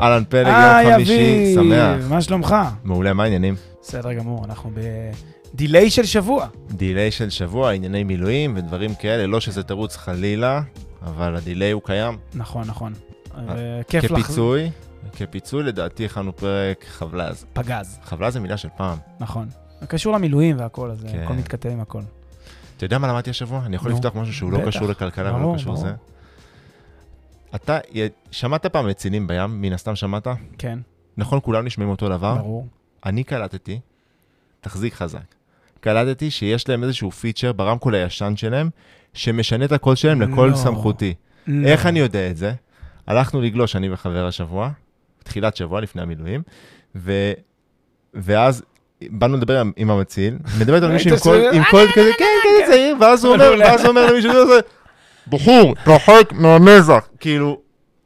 אהלן פלג, יום חמישי, שמח. מה שלומך? מעולה, מה העניינים? בסדר גמור, אנחנו ב delay של שבוע. delay של שבוע, ענייני מילואים ודברים כאלה, לא שזה תירוץ חלילה, אבל ה delay הוא קיים. נכון, נכון. וכיף לך. כפיצוי, כפיצוי לדעתי הכנו פרק חבלז. פגז, חבלז זה מילה של פעם. נכון. קשור למילואים והכל, אז כן. הכל מתכתב עם הכל. אתה יודע מה למדתי השבוע? אני יכול לפתוח משהו שהוא לא. קשור לכלכלה ולא קשור. לזה. אתה, שמעת פעם מצילים בים? מן הסתם שמעת? כן, נכון, כולם נשמעים אותו דבר? ברור. אני קלטתי, תחזיק חזק, קלטתי שיש להם איזשהו feature ברמקול הישן שלהם, שמשנה את הקול שלהם לקול לא. סמכותי. לא. איך אני יודע את זה? הלכנו לגלוש, אני וחבר השבוע, תחילת שבוע לפני המילואים, ו... ואז באנו לדבר עם, המציל, מדבר איתנו מישהו עם קול, כזה, כן, כן, צעיר, ואז הוא אומר, למישהו כזה, בחור, תרחק מהמזח. כאילו,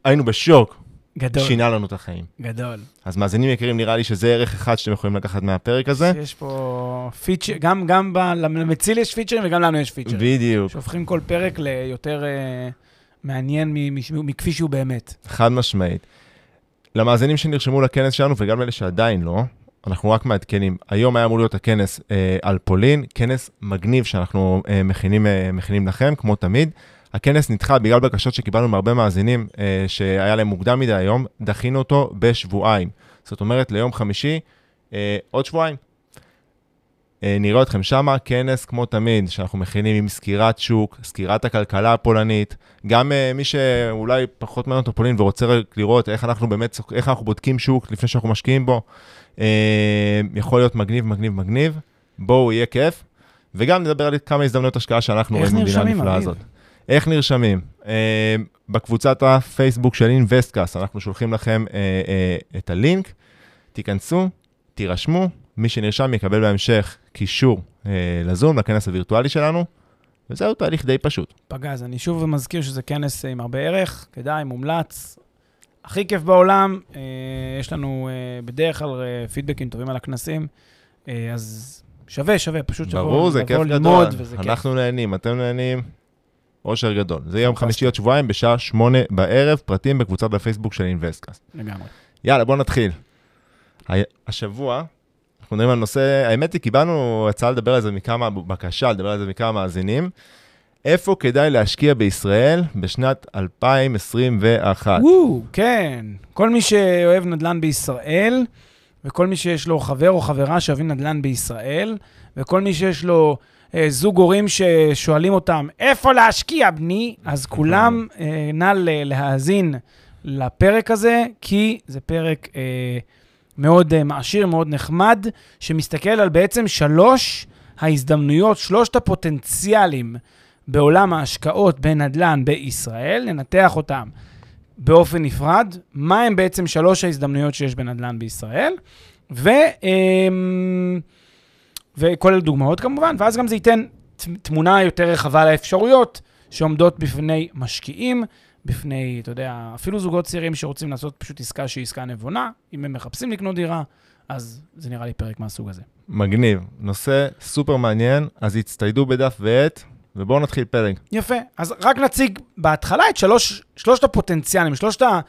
היינו בשוק, גדול, שינה לנו את החיים. גדול. אז מאזינים יקרים, נראה לי שזה ערך אחד שאתם יכולים לקחת מהפרק הזה. יש פה feature, גם, גם ב- למציל יש פיצ'רים וגם לנו יש פיצ'רים. בדיוק, שהופכים כל פרק ליותר אה, מעניין מ- מ- מכפי שהוא באמת. חד משמעית. למאזינים שנרשמו לכנס שלנו, וגם לאלה שעדיין לא, אנחנו רק מעדכנים. היום היה אמור להיות הכנס אה, על פולין, כנס מגניב שאנחנו אה, מכינים, אה, מכינים לכם, כמו תמיד. הכנס נדחה בגלל בקשות שקיבלנו מהרבה מאזינים, אה, שהיה להם מוקדם מדי היום, דחינו אותו בשבועיים. זאת אומרת, ליום חמישי, אה, עוד שבועיים. אה, נראה אתכם שמה, כנס כמו תמיד, שאנחנו מכינים עם סקירת שוק, סקירת הכלכלה הפולנית, גם אה, מי שאולי פחות מעניין אותו פולין ורוצה רק לראות איך אנחנו באמת, איך אנחנו בודקים שוק לפני שאנחנו משקיעים בו, אה, יכול להיות מגניב, מגניב, מגניב. בואו, יהיה כיף. וגם נדבר על כמה הזדמנויות השקעה שאנחנו רואים במדינה הנפלאה אביב? הזאת. איך נרשמים? אה, בקבוצת הפייסבוק של Investcast, אנחנו שולחים לכם uh, uh, את הלינק, תיכנסו, תירשמו, מי שנרשם יקבל בהמשך קישור לזום, לכנס הווירטואלי שלנו, וזהו תהליך די פשוט. פגז, אני שוב מזכיר שזה כנס אה, עם הרבה ערך, כדאי, מומלץ. הכי כיף בעולם, אה, יש לנו אה, בדרך כלל אה, פידבקים טובים על הכנסים, אה, אז שווה, שווה, פשוט שווה. ברור, זה כיף גדול. וזה כיף. אנחנו נהנים, אתם נהנים, אושר גדול. זה יום. חמישי עוד שבועיים בשעה שמונה בערב, פרטים בקבוצת הפייסבוק של Investcast. לגמרי. יאללה, בואו נתחיל. השבוע, אנחנו מדברים על נושא, האמת היא, קיבלנו הצעה לדבר על זה מכמה, בקשה לדבר על זה מכמה מאזינים. איפה כדאי להשקיע בישראל בשנת 2021? וואו, כן. כל מי שאוהב נדל"ן בישראל, וכל מי שיש לו חבר או חברה שאוהבים נדל"ן בישראל, וכל מי שיש לו זוג הורים ששואלים אותם, איפה להשקיע, בני? אז כולם, אה, נא להאזין לפרק הזה, כי זה פרק אה, מאוד אה, מעשיר, מאוד נחמד, שמסתכל על בעצם שלוש ההזדמנויות, שלושת הפוטנציאלים בעולם ההשקעות בנדל"ן בישראל, ננתח אותם באופן נפרד, מה הם בעצם שלוש ההזדמנויות שיש בנדל"ן בישראל, ו, וכולל דוגמאות כמובן, ואז גם זה ייתן תמונה יותר רחבה לאפשרויות שעומדות בפני משקיעים, בפני, אתה יודע, אפילו זוגות צעירים שרוצים לעשות פשוט עסקה שהיא עסקה נבונה, אם הם מחפשים לקנות דירה, אז זה נראה לי פרק מהסוג הזה. מגניב, נושא סופר מעניין, אז הצטיידו בדף ועט, ובואו נתחיל פרק. יפה. אז רק נציג בהתחלה את שלוש, שלושת הפוטנציאלים, שלושת ה...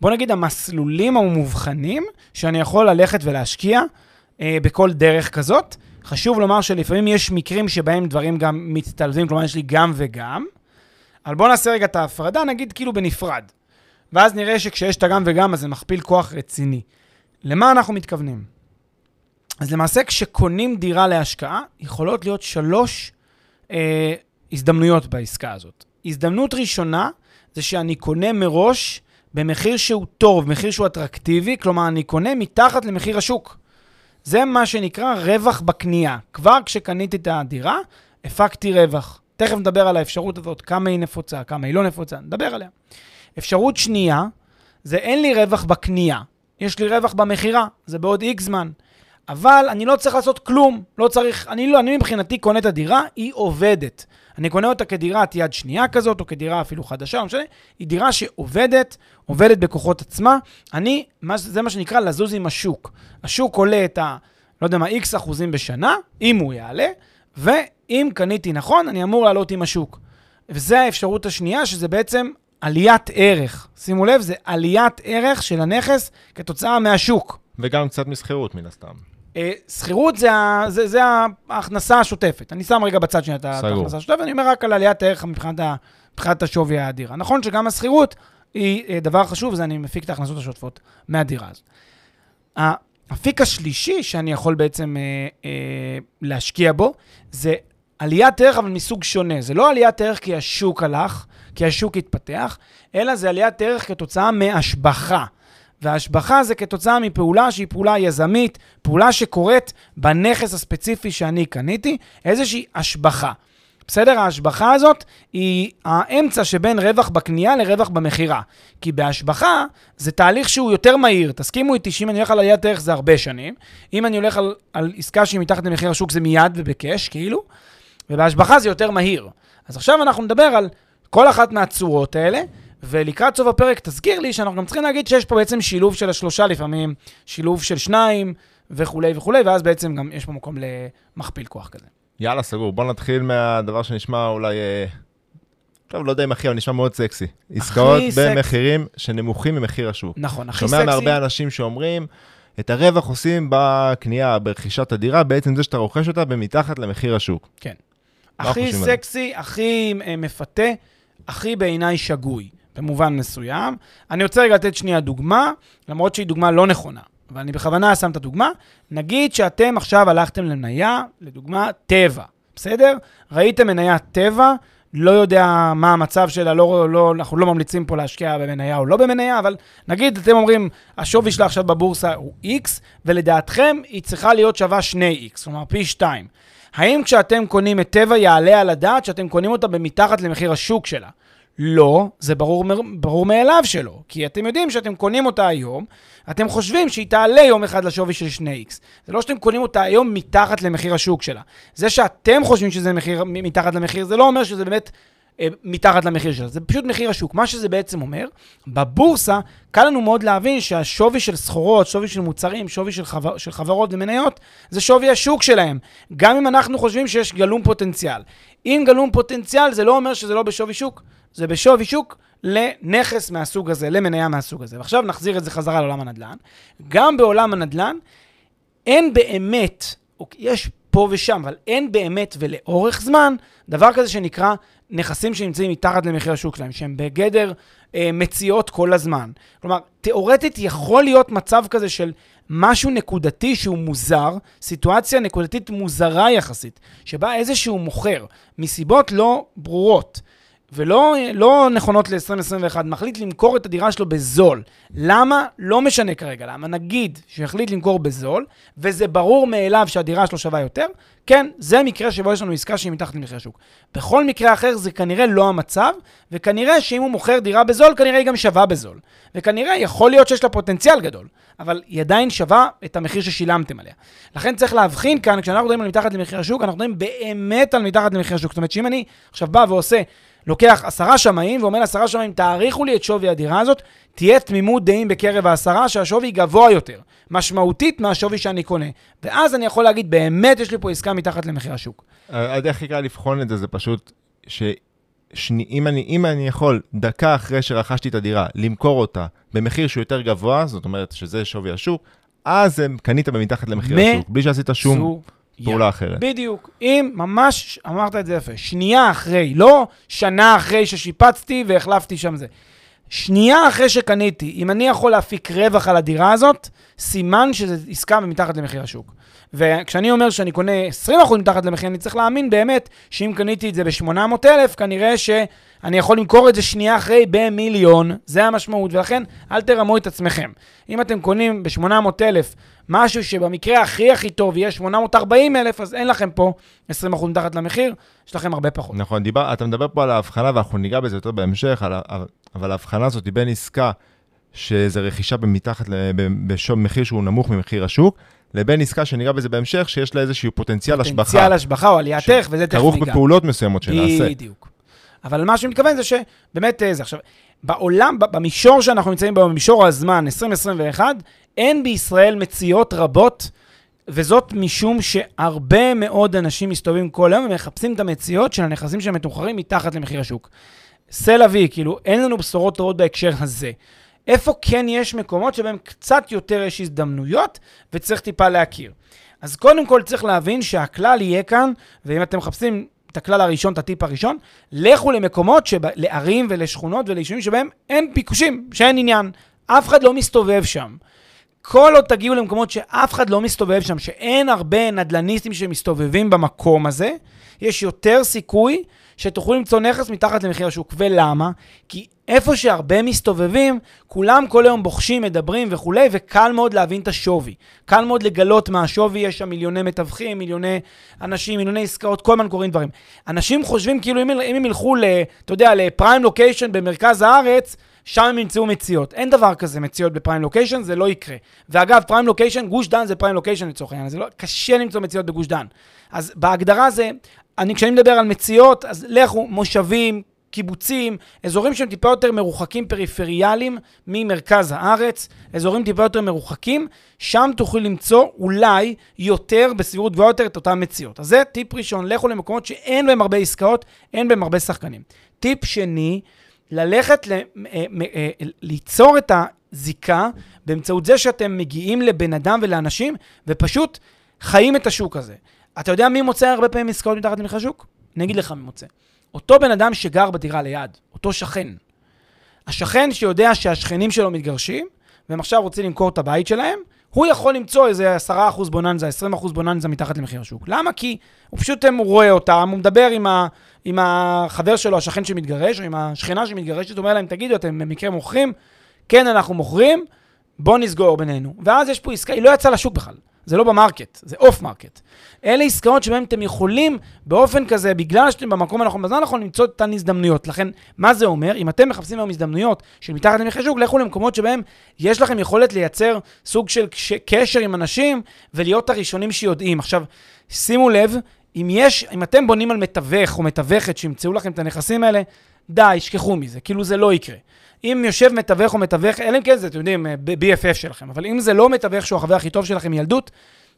בוא נגיד המסלולים המובחנים שאני יכול ללכת ולהשקיע אה, בכל דרך כזאת. חשוב לומר שלפעמים יש מקרים שבהם דברים גם מצטלבים, כלומר יש לי גם וגם. אבל בואו נעשה רגע את ההפרדה, נגיד כאילו בנפרד. ואז נראה שכשיש את הגם וגם, אז זה מכפיל כוח רציני. למה אנחנו מתכוונים? אז למעשה, כשקונים דירה להשקעה, יכולות להיות שלוש אה, הזדמנויות בעסקה הזאת. הזדמנות ראשונה זה שאני קונה מראש במחיר שהוא טוב, מחיר שהוא אטרקטיבי, כלומר, אני קונה מתחת למחיר השוק. זה מה שנקרא רווח בקנייה. כבר כשקניתי את הדירה, הפקתי רווח. תכף נדבר על האפשרות הזאת, כמה היא נפוצה, כמה היא לא נפוצה, נדבר עליה. אפשרות שנייה, זה אין לי רווח בקנייה, יש לי רווח במכירה, זה בעוד איקס זמן. אבל אני לא צריך לעשות כלום, לא צריך, אני לא, אני מבחינתי קונה את הדירה, היא עובדת. אני קונה אותה כדירת יד שנייה כזאת, או כדירה אפילו חדשה, לא משנה, היא דירה שעובדת, עובדת בכוחות עצמה. אני, מה, זה מה שנקרא לזוז עם השוק. השוק עולה את ה... לא יודע מה, איקס אחוזים בשנה, אם הוא יעלה, ואם קניתי נכון, אני אמור לעלות עם השוק. וזו האפשרות השנייה, שזה בעצם עליית ערך. שימו לב, זה עליית ערך של הנכס כתוצאה מהשוק. וגם קצת משכירות, מן הסתם. אה, שכירות זה, זה, זה ההכנסה השוטפת. אני שם רגע בצד שנייה את. ההכנסה השוטפת, אני אומר רק על עליית הערך מבחינת, ה- מבחינת השווי האדירה. נכון שגם השכירות היא אה, דבר חשוב, זה אני מפיק את ההכנסות השוטפות מהדירה הזאת. האפיק השלישי שאני יכול בעצם אה, אה, להשקיע בו, זה עליית ערך, אבל מסוג שונה. זה לא עליית ערך כי השוק הלך, כי השוק התפתח, אלא זה עליית ערך כתוצאה מהשבחה. וההשבחה זה כתוצאה מפעולה שהיא פעולה יזמית, פעולה שקורית בנכס הספציפי שאני קניתי, איזושהי השבחה. בסדר? ההשבחה הזאת היא האמצע שבין רווח בקנייה לרווח במכירה. כי בהשבחה זה תהליך שהוא יותר מהיר. תסכימו איתי שאם אני הולך על עליית ערך זה הרבה שנים. אם אני הולך על, על עסקה שהיא מתחת למחיר השוק זה מיד ובקש, כאילו. ובהשבחה זה יותר מהיר. אז עכשיו אנחנו נדבר על כל אחת מהצורות האלה, ולקראת סוף הפרק תזכיר לי שאנחנו גם צריכים להגיד שיש פה בעצם שילוב של השלושה לפעמים, שילוב של שניים וכולי וכולי, ואז בעצם גם יש פה מקום למכפיל כוח כזה. יאללה, סגור. בוא נתחיל מהדבר שנשמע אולי... אה, טוב, לא יודע אם הכי, אבל נשמע מאוד סקסי. עסקאות. במחירים שנמוכים ממחיר השוק. נכון, הכי שומע סקסי. מהרבה אנשים שאומרים, את הרווח עושים בקנייה, ברכישת הדירה, בעצם זה שאתה רוכש אותה במתחת למחיר השוק. כן. הכי? סקסי, הכי אה, מפתה, הכי בעיניי שגוי, במובן מסוים. אני רוצה רגע לתת שנייה דוגמה, למרות שהיא דוגמה לא נכונה, אבל אני בכוונה שם את הדוגמה. נגיד שאתם עכשיו הלכתם למניה, לדוגמה, טבע, בסדר? ראיתם מניה טבע, לא יודע מה המצב שלה, לא, לא, אנחנו לא ממליצים פה להשקיע במניה או לא במניה, אבל נגיד אתם אומרים, השווי שלה עכשיו בבורסה הוא X, ולדעתכם היא צריכה להיות שווה 2X, כלומר פי 2. האם כשאתם קונים את טבע יעלה על הדעת שאתם קונים אותה במתחת למחיר השוק שלה? לא, זה ברור, ברור מאליו שלא. כי אתם יודעים שאתם קונים אותה היום, אתם חושבים שהיא תעלה יום אחד לשווי של 2x. זה לא שאתם קונים אותה היום מתחת למחיר השוק שלה. זה שאתם חושבים שזה מחיר, מתחת למחיר, זה לא אומר שזה באמת אה, מתחת למחיר שלה, זה פשוט מחיר השוק. מה שזה בעצם אומר, בבורסה קל לנו מאוד להבין שהשווי של סחורות, שווי של מוצרים, שווי של, חבר, של חברות ומניות, זה שווי השוק שלהם. גם אם אנחנו חושבים שיש גלום פוטנציאל. אם גלום פוטנציאל, זה לא אומר שזה לא בשווי שוק, זה בשווי שוק לנכס מהסוג הזה, למניה מהסוג הזה. ועכשיו נחזיר את זה חזרה לעולם הנדל"ן. גם בעולם הנדל"ן אין באמת, יש פה ושם, אבל אין באמת ולאורך זמן דבר כזה שנקרא נכסים שנמצאים מתחת למחיר השוק שלהם, שהם בגדר אה, מציאות כל הזמן. כלומר, תיאורטית יכול להיות מצב כזה של משהו נקודתי שהוא מוזר, סיטואציה נקודתית מוזרה יחסית, שבה איזשהו מוכר, מסיבות לא ברורות, ולא לא נכונות ל-2021, מחליט למכור את הדירה שלו בזול. למה? לא משנה כרגע למה. נגיד שהחליט למכור בזול, וזה ברור מאליו שהדירה שלו שווה יותר, כן, זה מקרה שבו יש לנו עסקה שהיא מתחת למחיר השוק. בכל מקרה אחר זה כנראה לא המצב, וכנראה שאם הוא מוכר דירה בזול, כנראה היא גם שווה בזול. וכנראה יכול להיות שיש לה פוטנציאל גדול, אבל היא עדיין שווה את המחיר ששילמתם עליה. לכן צריך להבחין כאן, כשאנחנו מדברים על מתחת למחיר השוק, אנחנו מדברים באמת על מתחת למחיר השוק. זאת אומרת שאם אני עכשיו בא ועושה לוקח עשרה שמאים ואומר לעשרה שמאים, תעריכו לי את שווי הדירה הזאת, תהיה תמימות דעים בקרב העשרה שהשווי גבוה יותר, משמעותית מהשווי שאני קונה. ואז אני יכול להגיד, באמת יש לי פה עסקה מתחת למחיר השוק. הדרך הכי קל לבחון את זה, זה פשוט שאם אני, אם אני יכול, דקה אחרי שרכשתי את הדירה, למכור אותה במחיר שהוא יותר גבוה, זאת אומרת שזה שווי השוק, אז קנית במתחת למחיר השוק, בלי שעשית שום פעולה אחרת. בדיוק. אם ממש, אמרת את זה יפה, שנייה אחרי, לא שנה אחרי ששיפצתי והחלפתי שם זה. שנייה אחרי שקניתי, אם אני יכול להפיק רווח על הדירה הזאת, סימן שזו עסקה מתחת למחיר השוק. וכשאני אומר שאני קונה 20% מתחת למחיר, אני צריך להאמין באמת שאם קניתי את זה ב-800,000, כנראה שאני יכול למכור את זה שנייה אחרי במיליון, זה המשמעות, ולכן אל תרמו את עצמכם. אם אתם קונים ב-800,000 משהו שבמקרה הכי הכי טוב יהיה 840,000, אז אין לכם פה 20% מתחת למחיר, יש לכם הרבה פחות. נכון, דיבר, אתה מדבר פה על ההבחנה, ואנחנו ניגע בזה יותר בהמשך, על, אבל ההבחנה הזאת היא בין עסקה, שזה רכישה במתחת, ל- ב- במחיר שהוא נמוך ממחיר השוק, לבין עסקה שניגע בזה בהמשך, שיש לה איזשהו פוטנציאל השבחה. פוטנציאל השבחה או עליית ערך, וזה תכף כרוך ניגע. בפעולות מסוימות שנעשה. בדיוק. אבל מה שאני מתכוון זה שבאמת אה, זה עכשיו, בעולם, במישור שאנחנו נמצאים בו, במישור הזמן, 2021, אין בישראל מציאות רבות, וזאת משום שהרבה מאוד אנשים מסתובבים כל היום ומחפשים את המציאות של הנכסים שמתוחרים מתחת למחיר השוק. סלע וי, כאילו, אין לנו בשורות טובות בהקשר הזה. איפה כן יש מקומות שבהם קצת יותר יש הזדמנויות וצריך טיפה להכיר. אז קודם כל צריך להבין שהכלל יהיה כאן, ואם אתם מחפשים את הכלל הראשון, את הטיפ הראשון, לכו למקומות, שב... לערים ולשכונות וליישובים שבהם אין ביקושים, שאין עניין. אף אחד לא מסתובב שם. כל עוד תגיעו למקומות שאף אחד לא מסתובב שם, שאין הרבה נדלניסטים שמסתובבים במקום הזה, יש יותר סיכוי שתוכלו למצוא נכס מתחת למחיר השוק. ולמה? כי איפה שהרבה מסתובבים, כולם כל היום בוחשים, מדברים וכולי, וקל מאוד להבין את השווי. קל מאוד לגלות מה השווי, יש שם מיליוני מתווכים, מיליוני אנשים, מיליוני עסקאות, כל הזמן קורים דברים. אנשים חושבים כאילו אם, אם הם ילכו, ל, אתה יודע, לפריים לוקיישן במרכז הארץ, שם הם ימצאו מציאות. אין דבר כזה מציאות בפריים לוקיישן, זה לא יקרה. ואגב, פריים לוקיישן, גוש דן זה פריים לוקיישן לצורך העניין, זה לא, קשה למצוא מציאות בגוש דן. אז בהגדרה זה, אני, כשאני מדבר על מציאות, אז לכו, מושבים, קיבוצים, אזורים שהם טיפה יותר מרוחקים פריפריאליים ממרכז הארץ, אזורים טיפה יותר מרוחקים, שם תוכלו למצוא אולי יותר, בסבירות גבוהה יותר, את אותן מציאות. אז זה טיפ ראשון, לכו למקומות שאין בהם הרבה עסקאות, אין בהם הרבה שחקנים. טיפ שני, ללכת, ל, אה, אה, ליצור את הזיקה באמצעות זה שאתם מגיעים לבן אדם ולאנשים, ופשוט חיים את השוק הזה. אתה יודע מי מוצא הרבה פעמים עסקאות מתחת למחיר השוק? אני אגיד לך מי מוצא. אותו בן אדם שגר בדירה ליד, אותו שכן. השכן שיודע שהשכנים שלו מתגרשים, והם עכשיו רוצים למכור את הבית שלהם, הוא יכול למצוא איזה 10% בוננזה, 20% בוננזה מתחת למחיר השוק. למה? כי הוא פשוט הוא רואה אותם, הוא מדבר עם, ה, עם החבר שלו, השכן שמתגרש, או עם השכנה שמתגרשת, הוא אומר להם, תגידו, אתם במקרה מוכרים? כן, אנחנו מוכרים, בואו נסגור בינינו. ואז יש פה עסקה, היא לא יצאה לשוק בכלל. זה לא ב market, זה off market. אלה עסקאות שבהן אתם יכולים באופן כזה, בגלל שאתם במקום הנכון, בזמן הנכון, למצוא את אותן הזדמנויות. לכן, מה זה אומר? אם אתם מחפשים היום הזדמנויות של מתחת למחיר שוק, לכו למקומות שבהם יש לכם יכולת לייצר סוג של קשר עם אנשים ולהיות הראשונים שיודעים. עכשיו, שימו לב, אם יש, אם אתם בונים על מתווך או מתווכת שימצאו לכם את הנכסים האלה, די, שכחו מזה, כאילו זה לא יקרה. אם יושב מתווך או מתווך, אלא אם כן זה, אתם יודעים, ב-BFF שלכם, אבל אם זה לא מתווך שהוא החבר הכי טוב שלכם מילדות,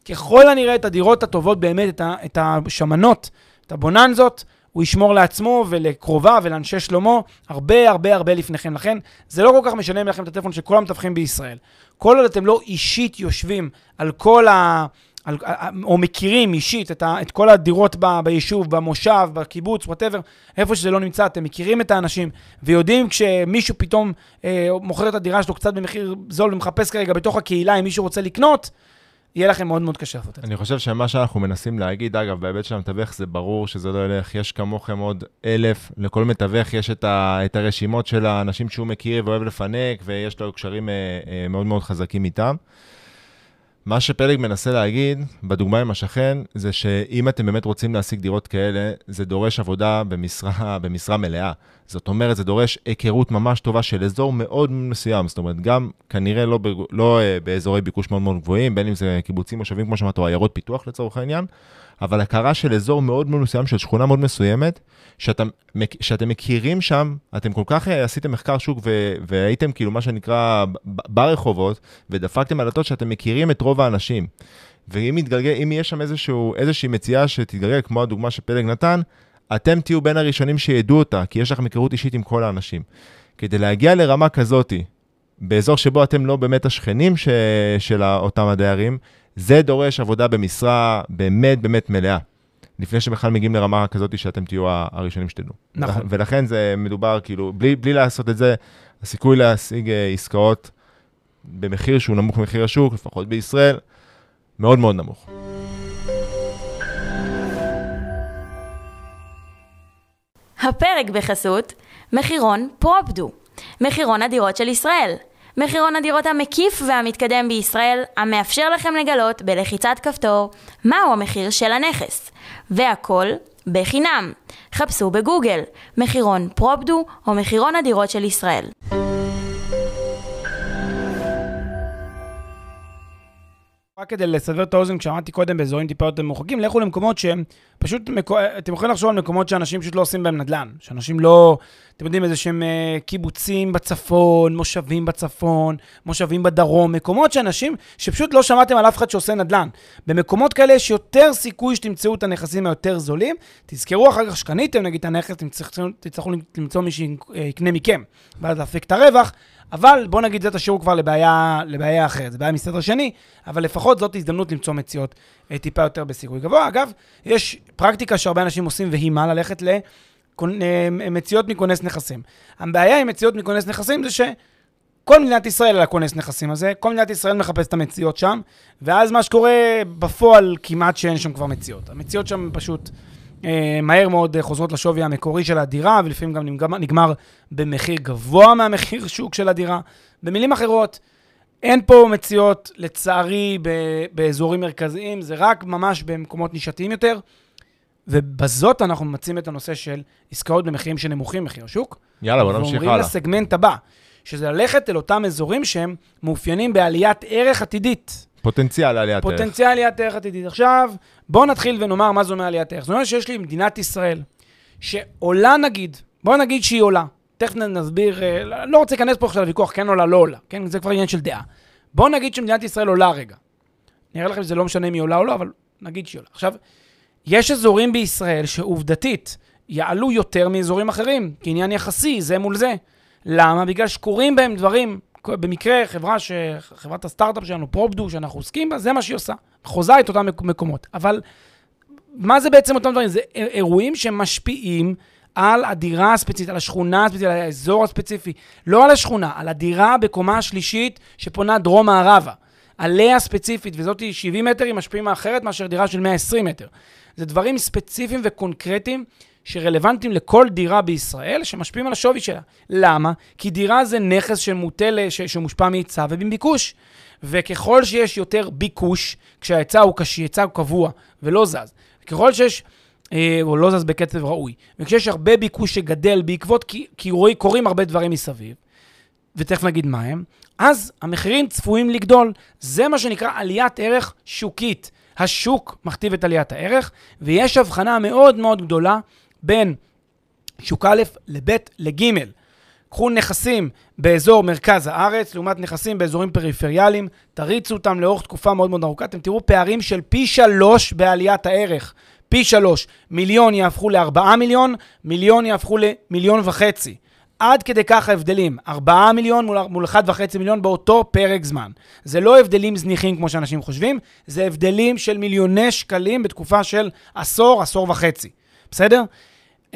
ככל הנראה את הדירות הטובות באמת, את, ה, את השמנות, את הבוננזות, הוא ישמור לעצמו ולקרוביו ולאנשי שלמה הרבה הרבה הרבה לפניכם. לכן, זה לא כל כך משנה לכם את הטלפון של כל המתווכים בישראל. כל עוד אתם לא אישית יושבים על כל ה... על, או מכירים אישית את, ה, את כל הדירות ב, ביישוב, במושב, בקיבוץ, וואטאבר, איפה שזה לא נמצא, אתם מכירים את האנשים, ויודעים כשמישהו פתאום אה, מוכר את הדירה שלו קצת במחיר זול ומחפש כרגע בתוך הקהילה, אם מישהו רוצה לקנות, יהיה לכם מאוד מאוד קשה לעשות את זה. אני חושב שמה שאנחנו מנסים להגיד, אגב, בהיבט של המתווך זה ברור שזה לא ילך, יש כמוכם עוד אלף, לכל מתווך יש את, ה, את הרשימות של האנשים שהוא מכיר ואוהב לפנק, ויש לו קשרים אה, אה, מאוד מאוד חזקים איתם. מה שפלג מנסה להגיד, בדוגמה עם השכן, זה שאם אתם באמת רוצים להשיג דירות כאלה, זה דורש עבודה במשרה, במשרה מלאה. זאת אומרת, זה דורש היכרות ממש טובה של אזור מאוד מסוים. זאת אומרת, גם כנראה לא. לא uh, באזורי ביקוש מאוד מאוד גבוהים, בין אם זה קיבוצים, מושבים, כמו שאמרת, או עיירות פיתוח לצורך העניין, אבל הכרה של אזור מאוד מאוד מסוים, של שכונה מאוד מסוימת, שאתם, שאתם מכירים שם, אתם כל כך עשיתם מחקר שוק ו, והייתם כאילו מה שנקרא ברחובות, ודפקתם על הדלתות שאתם מכירים את רוב האנשים. ואם יתגלגל, אם יש שם איזשהו, איזושהי מציאה שתתגלגל, כמו הדוגמה שפלג נתן, אתם תהיו בין הראשונים שידעו אותה, כי יש לכם היכרות אישית עם כל האנשים. כדי להגיע לרמה כזאתי, באזור שבו אתם לא באמת השכנים ש... של אותם הדיירים, זה דורש עבודה במשרה באמת באמת מלאה. לפני שבכלל מגיעים לרמה כזאת שאתם תהיו הראשונים שתדעו. נכון. ולכן זה מדובר, כאילו, בלי, בלי לעשות את זה, הסיכוי להשיג אה, עסקאות במחיר שהוא נמוך ממחיר השוק, לפחות בישראל, מאוד מאוד נמוך. הפרק בחסות מחירון פרופדו, מחירון הדירות של ישראל. מחירון הדירות המקיף והמתקדם בישראל, המאפשר לכם לגלות בלחיצת כפתור מהו המחיר של הנכס. והכל בחינם. חפשו בגוגל מחירון פרופדו או מחירון הדירות של ישראל. רק כדי לסבר את האוזן, כשאמרתי קודם באזורים טיפה יותר מרוחקים, לכו למקומות שהם פשוט, מקו... אתם יכולים לחשוב על מקומות שאנשים פשוט לא עושים בהם נדל"ן. שאנשים לא, אתם יודעים, איזה שהם uh, קיבוצים בצפון, מושבים בצפון, מושבים בדרום, מקומות שאנשים, שפשוט לא שמעתם על אף אחד שעושה נדל"ן. במקומות כאלה יש יותר סיכוי שתמצאו את הנכסים היותר זולים. תזכרו אחר כך שקניתם נגיד את הנכס, תצטרכו למצוא מי שיקנה מכם, ואז להפיק את הרווח. אבל בוא נגיד, זה תשאירו כבר לבעיה, לבעיה אחרת, זה בעיה מסדר שני, אבל לפחות זאת הזדמנות למצוא מציאות אה, טיפה יותר בסיכוי גבוה. אגב, יש פרקטיקה שהרבה אנשים עושים, והיא מה? ללכת למציאות אה, מכונס נכסים. הבעיה עם מציאות מכונס נכסים זה שכל מדינת ישראל על הכונס נכסים הזה, כל מדינת ישראל מחפש את המציאות שם, ואז מה שקורה בפועל כמעט שאין שם כבר מציאות. המציאות שם פשוט... אה, מהר מאוד חוזרות לשווי המקורי של הדירה, ולפעמים גם נגמר, נגמר במחיר גבוה מהמחיר שוק של הדירה. במילים אחרות, אין פה מציאות, לצערי, באזורים מרכזיים, זה רק ממש במקומות נישתיים יותר. ובזאת אנחנו ממצים את הנושא של עסקאות במחירים שנמוכים מחיר השוק. יאללה, בוא נמשיך הלאה. ואומרים לסגמנט הבא, שזה ללכת אל אותם אזורים שהם מאופיינים בעליית ערך עתידית. פוטנציאל עליית ערך. פוטנציאל עליית ערך עתידית. עכשיו, בואו נתחיל ונאמר מה זה אומר עליית ערך. זאת אומרת שיש לי מדינת ישראל, שעולה נגיד, בואו נגיד שהיא עולה. תכף נסביר, אה, לא רוצה להיכנס פה עכשיו לוויכוח, כן עולה, לא עולה. כן, זה כבר עניין של דעה. בואו נגיד שמדינת ישראל עולה רגע. נראה לכם שזה לא משנה אם היא עולה או לא, אבל נגיד שהיא עולה. עכשיו, יש אזורים בישראל שעובדתית יעלו יותר מאזורים אחרים, כעניין יחסי, זה מול זה. למה? בגלל שקורים בהם דברים במקרה, חברה ש... חברת הסטארט-אפ שלנו, פרופדו, שאנחנו עוסקים בה, זה מה שהיא עושה. חוזה את אותם מקומות. אבל מה זה בעצם אותם דברים? זה אירועים שמשפיעים על הדירה הספציפית, על השכונה הספציפית, על האזור הספציפי. לא על השכונה, על הדירה בקומה השלישית שפונה דרום-מערבה. עליה ספציפית, וזאת 70 מטר, היא משפיעים אחרת מאשר דירה של 120 מטר. זה דברים ספציפיים וקונקרטיים שרלוונטיים לכל דירה בישראל, שמשפיעים על השווי שלה. למה? כי דירה זה נכס שמוטל, שמושפע מהיצע ובביקוש. וככל שיש יותר ביקוש, כשההיצע הוא קשי, היצע הוא קבוע ולא זז, ככל שיש, אה, או לא זז בקצב ראוי, וכשיש הרבה ביקוש שגדל בעקבות, כי, כי רואי, קורים הרבה דברים מסביב, ותכף נגיד מה הם, אז המחירים צפויים לגדול. זה מה שנקרא עליית ערך שוקית. השוק מכתיב את עליית הערך, ויש הבחנה מאוד מאוד גדולה בין שוק א' לב' לג'. קחו נכסים באזור מרכז הארץ, לעומת נכסים באזורים פריפריאליים, תריצו אותם לאורך תקופה מאוד מאוד ארוכה, אתם תראו פערים של פי שלוש בעליית הערך. פי שלוש. מיליון יהפכו לארבעה מיליון, מיליון יהפכו למיליון וחצי. עד כדי כך ההבדלים, 4 מיליון מול, מול 1.5 מיליון באותו פרק זמן. זה לא הבדלים זניחים כמו שאנשים חושבים, זה הבדלים של מיליוני שקלים בתקופה של עשור, עשור וחצי. בסדר?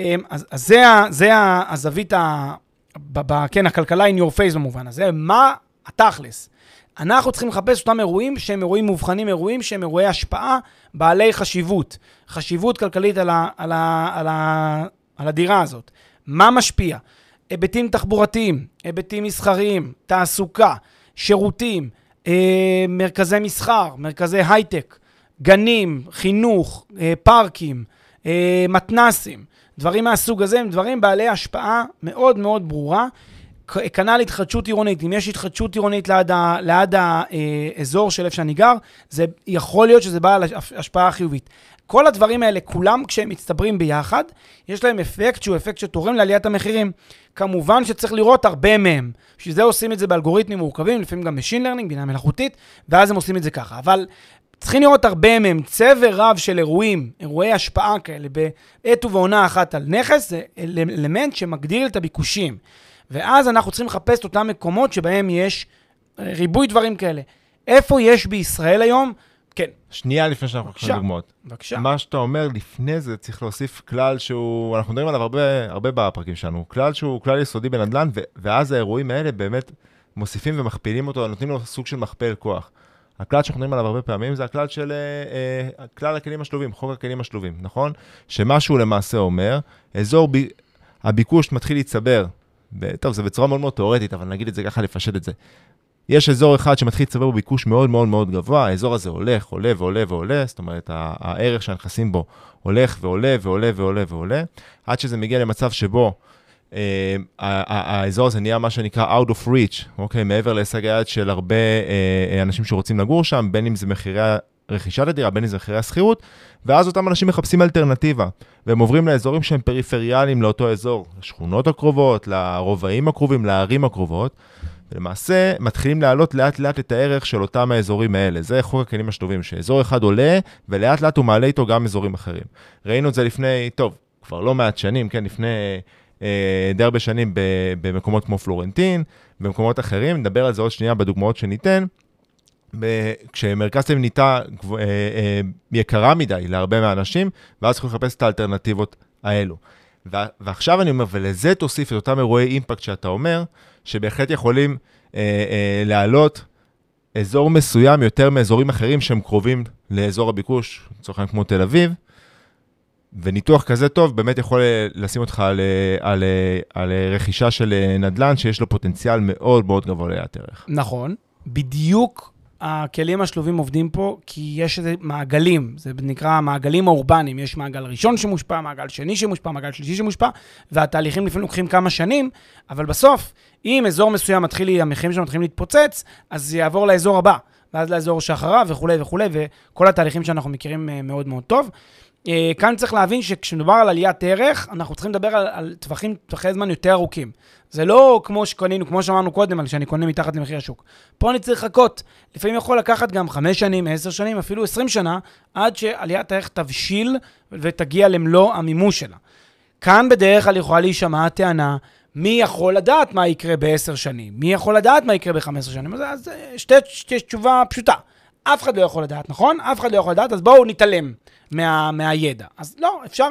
אמ, אז, אז זה, זה הזווית, ה, ב, ב, כן, הכלכלה in your face במובן הזה. מה התכלס? אנחנו צריכים לחפש אותם אירועים שהם אירועים מובחנים, אירועים שהם אירועי השפעה בעלי חשיבות. חשיבות כלכלית על, ה, על, ה, על, ה, על הדירה הזאת. מה משפיע? היבטים תחבורתיים, היבטים מסחריים, תעסוקה, שירותים, אה, מרכזי מסחר, מרכזי הייטק, גנים, חינוך, אה, פארקים, אה, מתנסים, דברים מהסוג הזה הם דברים בעלי השפעה מאוד מאוד ברורה. כנ"ל התחדשות עירונית, אם יש התחדשות עירונית ליד, ה, ליד האזור של איפה שאני גר, זה יכול להיות שזה בעל השפעה חיובית. כל הדברים האלה, כולם כשהם מצטברים ביחד, יש להם אפקט שהוא אפקט שתורם לעליית המחירים. כמובן שצריך לראות הרבה מהם. בשביל זה עושים את זה באלגוריתמים מורכבים, לפעמים גם Machine Learning, בינה מלאכותית, ואז הם עושים את זה ככה. אבל צריכים לראות הרבה מהם. צבר רב של אירועים, אירועי השפעה כאלה, בעת ובעונה אחת על נכס, זה אלמנט שמגדיר את הביקושים. ואז אנחנו צריכים לחפש את אותם מקומות שבהם יש ריבוי דברים כאלה. איפה יש בישראל היום? כן. שנייה לפני שאנחנו הולכים לדוגמאות. בבקשה. מה שאתה אומר לפני זה, צריך להוסיף כלל שהוא, אנחנו מדברים עליו הרבה, הרבה בפרקים שלנו, כלל שהוא כלל יסודי בנדל"ן, ואז האירועים האלה באמת מוסיפים ומכפילים אותו, נותנים לו סוג של מכפל כוח. הכלל שאנחנו מדברים עליו הרבה פעמים זה הכלל של אה, אה, כלל הכלים השלובים, חוק הכלים השלובים, נכון? שמה שהוא למעשה אומר, אזור, ב... הביקוש מתחיל להצטבר, ב- טוב, זה בצורה מאוד מאוד תיאורטית, אבל נגיד את זה ככה, לפשט את זה. יש אזור אחד שמתחיל להצטבר בו ביקוש מאוד מאוד מאוד גבוה, האזור הזה הולך, עולה ועולה ועולה, זאת אומרת, הערך שהנכסים בו הולך ועולה ועולה ועולה ועולה, עד שזה מגיע למצב שבו האזור הזה נהיה מה שנקרא out of reach, אוקיי? מעבר להישג היד של הרבה אה, אה, אנשים שרוצים לגור שם, בין אם זה מחירי רכישת הדירה, בין אם זה מחירי השכירות, ואז אותם אנשים מחפשים אלטרנטיבה, והם עוברים לאזורים שהם פריפריאליים לאותו אזור, לשכונות הקרובות, לרובעים הקרובים, לערים הקרובות, ולמעשה מתחילים להעלות לאט לאט את הערך של אותם האזורים האלה. זה חוק הכלים השלובים, שאזור אחד עולה, ולאט לאט הוא מעלה איתו גם אזורים אחרים. ראינו את זה לפני, טוב, כבר לא מעט שנים, כן, לפני אה, די הרבה שנים במקומות כמו פלורנטין, במקומות אחרים, נדבר על זה עוד שנייה בדוגמאות שניתן. כשמרכז תל אביב נהייתה אה, אה, יקרה מדי להרבה מהאנשים, ואז צריכים לחפש את האלטרנטיבות האלו. ועכשיו אני אומר, ולזה תוסיף את אותם אירועי אימפקט שאתה אומר, שבהחלט יכולים אה, אה, להעלות אזור מסוים יותר מאזורים אחרים שהם קרובים לאזור הביקוש, לצורך העניין כמו תל אביב, וניתוח כזה טוב באמת יכול אה, לשים אותך על, אה, על, אה, על רכישה של נדל"ן שיש לו פוטנציאל מאוד מאוד גבוה לעיית ערך. נכון. בדיוק הכלים השלובים עובדים פה, כי יש איזה מעגלים, זה נקרא המעגלים האורבניים. יש מעגל ראשון שמושפע, מעגל שני שמושפע, מעגל שלישי שמושפע, והתהליכים לפעמים לוקחים כמה שנים, אבל בסוף, אם אזור מסוים מתחיל, המחירים שלו מתחילים להתפוצץ, אז זה יעבור לאזור הבא, ואז לאזור שאחריו וכולי וכולי, וכל התהליכים שאנחנו מכירים מאוד מאוד טוב. אה, כאן צריך להבין שכשמדובר על עליית ערך, אנחנו צריכים לדבר על, על טווחים, טווחי זמן יותר ארוכים. זה לא כמו שקנינו, כמו שאמרנו קודם, על שאני קונה מתחת למחיר השוק. פה אני צריך לחכות. לפעמים יכול לקחת גם חמש שנים, עשר שנים, אפילו עשרים שנה, עד שעליית הערך תבשיל ותגיע למלוא המימוש שלה. כאן בדרך כלל יכולה להישמע הטענה, מי יכול לדעת מה יקרה בעשר שנים? מי יכול לדעת מה יקרה בחמש עשרה שנים? אז, אז אה, שתי, שתי תשובה פשוטה. אף אחד לא יכול לדעת, נכון? אף אחד לא יכול לדעת, אז בואו נתעלם מה, מהידע. אז לא, אפשר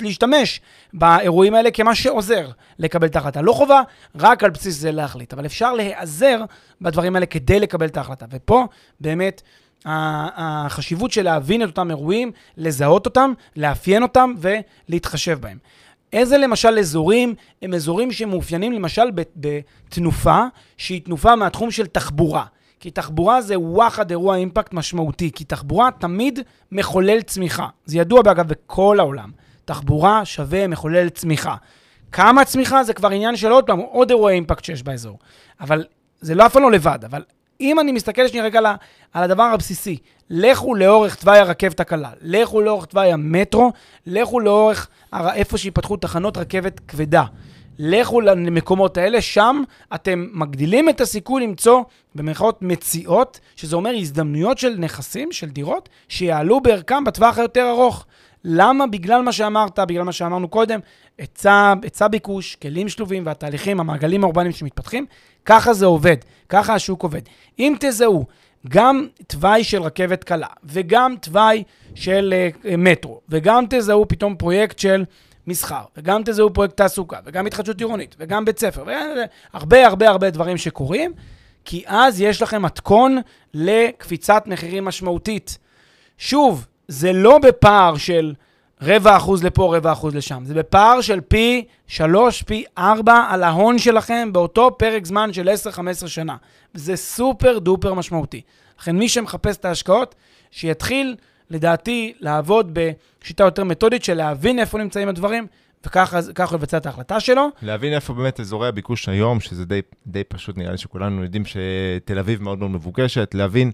להשתמש באירועים האלה כמה שעוזר לקבל את ההחלטה. לא חובה רק על בסיס זה להחליט, אבל אפשר להיעזר בדברים האלה כדי לקבל את ההחלטה. ופה באמת החשיבות של להבין את אותם אירועים, לזהות אותם, לאפיין אותם ולהתחשב בהם. איזה למשל אזורים הם אזורים שמאופיינים למשל בתנופה שהיא תנופה מהתחום של תחבורה. כי תחבורה זה וואחד אירוע אימפקט משמעותי, כי תחבורה תמיד מחולל צמיחה. זה ידוע אגב בכל העולם. תחבורה שווה מחולל צמיחה. כמה צמיחה זה כבר עניין של עוד פעם, עוד אירוע אימפקט שיש באזור. אבל זה לא אף פעם לא לבד, אבל אם אני מסתכל שנייה רגע על, על הדבר הבסיסי, לכו לאורך תוואי הרכבת הקלה, לכו לאורך תוואי המטרו, לכו לאורך איפה שיפתחו תחנות רכבת כבדה. לכו למקומות האלה, שם אתם מגדילים את הסיכוי למצוא במרכאות מציאות, שזה אומר הזדמנויות של נכסים, של דירות, שיעלו בערכם בטווח היותר ארוך. למה? בגלל מה שאמרת, בגלל מה שאמרנו קודם, היצע ביקוש, כלים שלובים והתהליכים, המעגלים האורבניים שמתפתחים, ככה זה עובד, ככה השוק עובד. אם תזהו גם תוואי של רכבת קלה, וגם תוואי של uh, מטרו, וגם תזהו פתאום פרויקט של מסחר, וגם תזהו פרויקט תעסוקה, וגם התחדשות עירונית, וגם בית ספר, והרבה הרבה הרבה דברים שקורים, כי אז יש לכם מתכון לקפיצת מחירים משמעותית. שוב, זה לא בפער של רבע אחוז לפה, רבע אחוז לשם. זה בפער של פי שלוש, פי ארבע על ההון שלכם באותו פרק זמן של 10-15 שנה. זה סופר דופר משמעותי. לכן מי שמחפש את ההשקעות, שיתחיל, לדעתי, לעבוד בשיטה יותר מתודית של להבין איפה נמצאים הדברים, וככה הוא לבצע את ההחלטה שלו. להבין איפה באמת אזורי הביקוש היום, שזה די, די פשוט, נראה לי שכולנו יודעים שתל אביב מאוד מאוד מבוקשת, להבין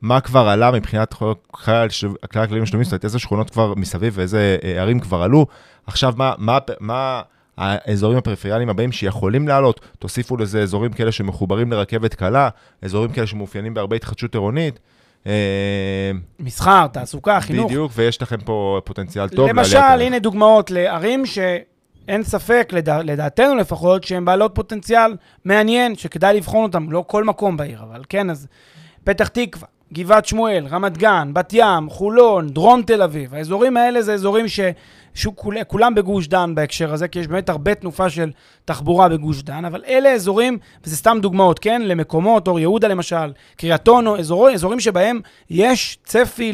מה כבר עלה מבחינת כלל הכללים השלומים, זאת אומרת, איזה שכונות כבר מסביב ואיזה אה, ערים כבר עלו. עכשיו, מה, מה, מה האזורים הפריפריאליים הבאים שיכולים לעלות? תוסיפו לזה אזורים כאלה שמחוברים לרכבת קלה, אזורים כאלה שמאופיינים בהרבה התחדשות עירונית. אה, מסחר, תעסוקה, חינוך. בדיוק, ויש לכם פה פוטנציאל טוב. למשל, הנה דוגמאות לערים שאין ספק, לדע, לדעתנו לפחות, שהן בעלות פוטנציאל מעניין, שכדאי לבחון אותן, לא כל מקום בעיר, אבל כן, אז פתח תקווה, גבעת שמואל, רמת גן, בת ים, חולון, דרום תל אביב. האזורים האלה זה אזורים. שכולם בגוש דן בהקשר הזה, כי יש באמת הרבה תנופה של תחבורה בגוש דן, אבל אלה אזורים, וזה סתם דוגמאות, כן? למקומות, אור יהודה למשל, קריית אונו, אזור, אזורים שבהם יש צפי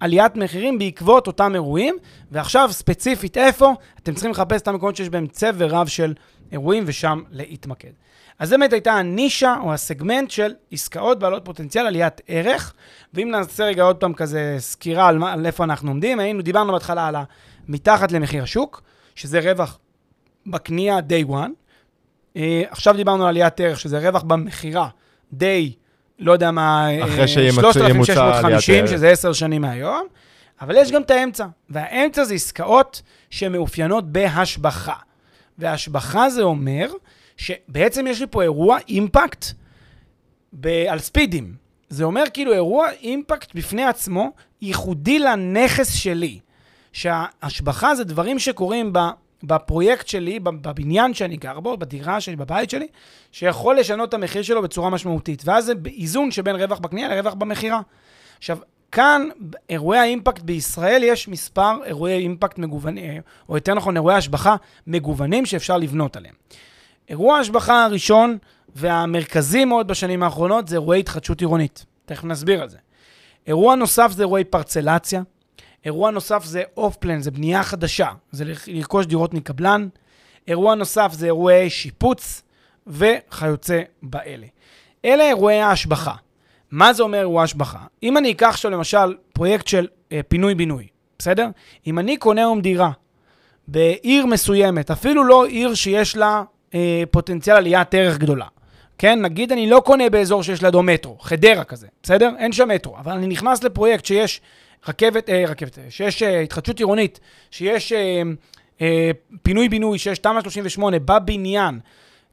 עליית מחירים בעקבות אותם אירועים, ועכשיו ספציפית איפה, אתם צריכים לחפש את המקומות שיש בהם צבר רב של אירועים ושם להתמקד. אז זו באמת הייתה הנישה או הסגמנט של עסקאות בעלות פוטנציאל עליית ערך, ואם נעשה רגע עוד פעם כזה סקירה על, מה, על איפה אנחנו עומדים, היינו, דיברנו בהתחלה על המתחת למחיר השוק, שזה רווח בקנייה day one, Uh, עכשיו דיברנו על עליית ערך, שזה רווח במכירה day, לא יודע מה, אחרי uh, שימוצע- 3,650, עליית שזה 10 שנים מהיום, אבל יש גם את האמצע, והאמצע זה עסקאות שמאופיינות בהשבחה. והשבחה זה אומר שבעצם יש לי פה אירוע אימפקט ב- על ספידים. זה אומר כאילו אירוע אימפקט בפני עצמו, ייחודי לנכס שלי. שההשבחה זה דברים שקורים ב, בפרויקט שלי, בבניין שאני גר בו, בדירה שלי, בבית שלי, שיכול לשנות את המחיר שלו בצורה משמעותית. ואז זה איזון שבין רווח בקנייה לרווח במכירה. עכשיו, כאן, אירועי האימפקט בישראל, יש מספר אירועי אימפקט מגוונים, או יותר נכון, אירועי השבחה מגוונים שאפשר לבנות עליהם. אירוע ההשבחה הראשון והמרכזי מאוד בשנים האחרונות זה אירועי התחדשות עירונית. תכף נסביר על זה. אירוע נוסף זה אירועי פרצלציה. אירוע נוסף זה אוף פלן, זה בנייה חדשה, זה לרכוש דירות מקבלן. אירוע נוסף זה אירועי שיפוץ וכיוצא באלה. אלה אירועי ההשבחה. מה זה אומר אירוע השבחה? אם אני אקח עכשיו למשל פרויקט של אה, פינוי-בינוי, בסדר? אם אני קונה היום דירה בעיר מסוימת, אפילו לא עיר שיש לה אה, פוטנציאל עליית ערך גדולה. כן, נגיד אני לא קונה באזור שיש לידו מטרו, חדרה כזה, בסדר? אין שם מטרו, אבל אני נכנס לפרויקט שיש רכבת, אה, רכבת, אה, שיש אה, התחדשות עירונית, שיש אה, אה, פינוי-בינוי, שיש תמ"א 38 בבניין,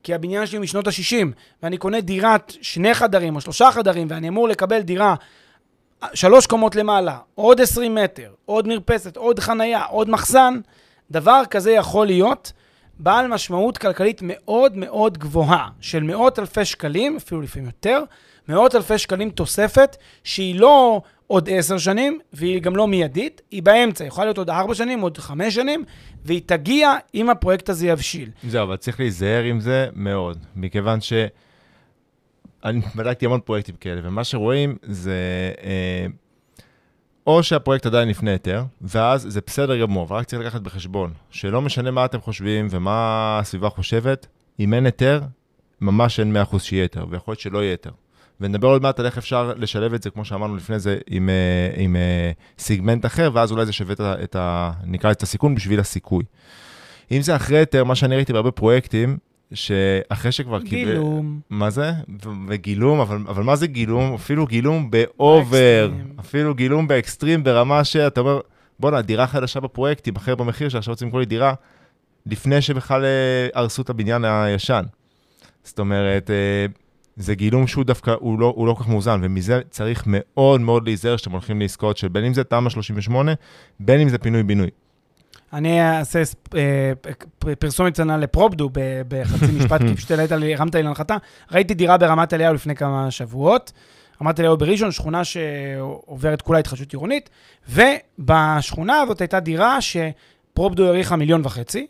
כי הבניין שלי משנות ה-60, ואני קונה דירת שני חדרים או שלושה חדרים, ואני אמור לקבל דירה שלוש קומות למעלה, עוד 20 מטר, עוד מרפסת, עוד חנייה, עוד מחסן, דבר כזה יכול להיות בעל משמעות כלכלית מאוד מאוד גבוהה, של מאות אלפי שקלים, אפילו לפעמים יותר, מאות אלפי שקלים תוספת, שהיא לא עוד עשר שנים, והיא גם לא מיידית, היא באמצע, יכולה להיות עוד ארבע שנים, עוד חמש שנים, והיא תגיע אם הפרויקט הזה יבשיל. זהו, אבל צריך להיזהר עם זה מאוד, מכיוון ש... אני בדקתי המון פרויקטים כאלה, ומה שרואים זה... אה, או שהפרויקט עדיין לפני היתר, ואז זה בסדר גמור, אבל רק צריך לקחת בחשבון, שלא משנה מה אתם חושבים ומה הסביבה חושבת, אם אין היתר, ממש אין 100% שיהיה היתר, ויכול להיות שלא יהיה היתר. ונדבר עוד מעט על איך אפשר לשלב את זה, כמו שאמרנו לפני זה, עם, אה, עם אה, סיגמנט אחר, ואז אולי זה שווה את ה, את ה... נקרא לזה את הסיכון בשביל הסיכוי. אם זה אחרי היתר, מה שאני ראיתי בהרבה פרויקטים, שאחרי שכבר קיבל... גילום. מה זה? וגילום, אבל, אבל מה זה גילום? אפילו גילום ב over, באקסטרים. אפילו גילום באקסטרים, ברמה שאתה אומר, בואנה, דירה חדשה בפרויקט תימכר במחיר שעכשיו רוצים למכור לי דירה, לפני שבכלל אה, הרסו את הבניין הישן. זאת אומרת, זה גילום שהוא דווקא, הוא לא, הוא לא כל כך מאוזן, ומזה צריך מאוד מאוד להיזהר שאתם הולכים לעסקאות של בין אם זה תמ"א 38, בין אם זה פינוי-בינוי. אני אעשה אה, פרסומת קטנה לפרופדו בחצי משפט, כי פשוט הרמת לי להנחתה. ראיתי דירה ברמת אליהו לפני כמה שבועות. רמת אליהו בראשון, שכונה שעוברת כולה התחדשות עירונית, ובשכונה הזאת הייתה דירה שפרופדו העריכה מיליון וחצי.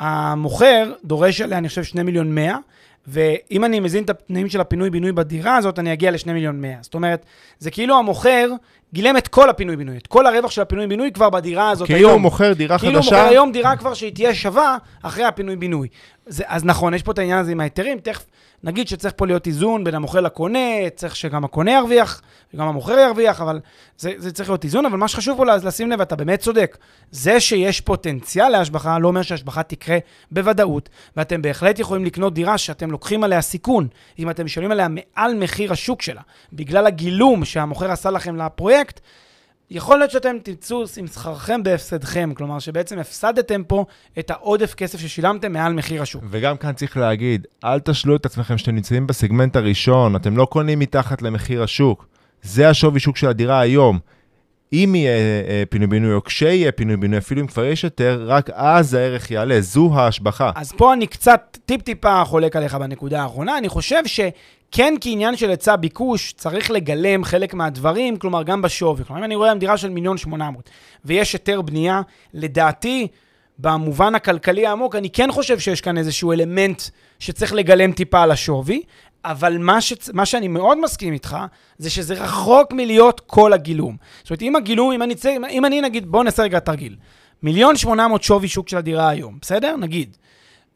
המוכר דורש עליה, אני חושב, שני מיליון מאה, ואם אני מזין את התנאים של הפינוי-בינוי בדירה הזאת, אני אגיע לשני מיליון מאה. זאת אומרת, זה כאילו המוכר גילם את כל הפינוי-בינוי, את כל הרווח של הפינוי-בינוי כבר בדירה הזאת כאילו היום. הוא מוכר דירה כאילו הוא חדשה, מוכר היום דירה כבר שהיא תהיה שווה אחרי הפינוי-בינוי. זה, אז נכון, יש פה את העניין הזה עם ההיתרים, תכף נגיד שצריך פה להיות איזון בין המוכר לקונה, צריך שגם הקונה ירוויח, וגם המוכר ירוויח, אבל זה, זה צריך להיות איזון, אבל מה שחשוב פה לשים לב, אתה באמת צודק, זה שיש פוטנציאל להשבחה, לא אומר שההשבחה תקרה בוודאות, ואתם בהחלט יכולים לקנות דירה שאתם לוקחים עליה סיכון, אם אתם משלמים עליה מעל מחיר השוק שלה, בגלל הגילום שהמוכר עשה לכם לפרויקט, יכול להיות שאתם תצאו עם שכרכם בהפסדכם, כלומר שבעצם הפסדתם פה את העודף כסף ששילמתם מעל מחיר השוק. וגם כאן צריך להגיד, אל תשלו את עצמכם שאתם נמצאים בסגמנט הראשון, אתם לא קונים מתחת למחיר השוק. זה השווי שוק של הדירה היום. אם יהיה אה, פינוי-בינוי או כשיהיה פינוי-בינוי, אפילו אם כבר יש יותר, רק אז הערך יעלה, זו ההשבחה. אז פה אני קצת טיפ-טיפה חולק עליך בנקודה האחרונה. אני חושב שכן כעניין של היצע ביקוש, צריך לגלם חלק מהדברים, כלומר גם בשווי. כלומר, אם אני רואה היום דירה של מיליון שמונה מאות, ויש היתר בנייה, לדעתי, במובן הכלכלי העמוק, אני כן חושב שיש כאן איזשהו אלמנט שצריך לגלם טיפה על השווי. אבל מה, ש... מה שאני מאוד מסכים איתך, זה שזה רחוק מלהיות כל הגילום. זאת אומרת, אם הגילום, אם אני, צא, אם אני נגיד, בואו נעשה רגע תרגיל. מיליון שמונה מאות שווי שוק של הדירה היום, בסדר? נגיד.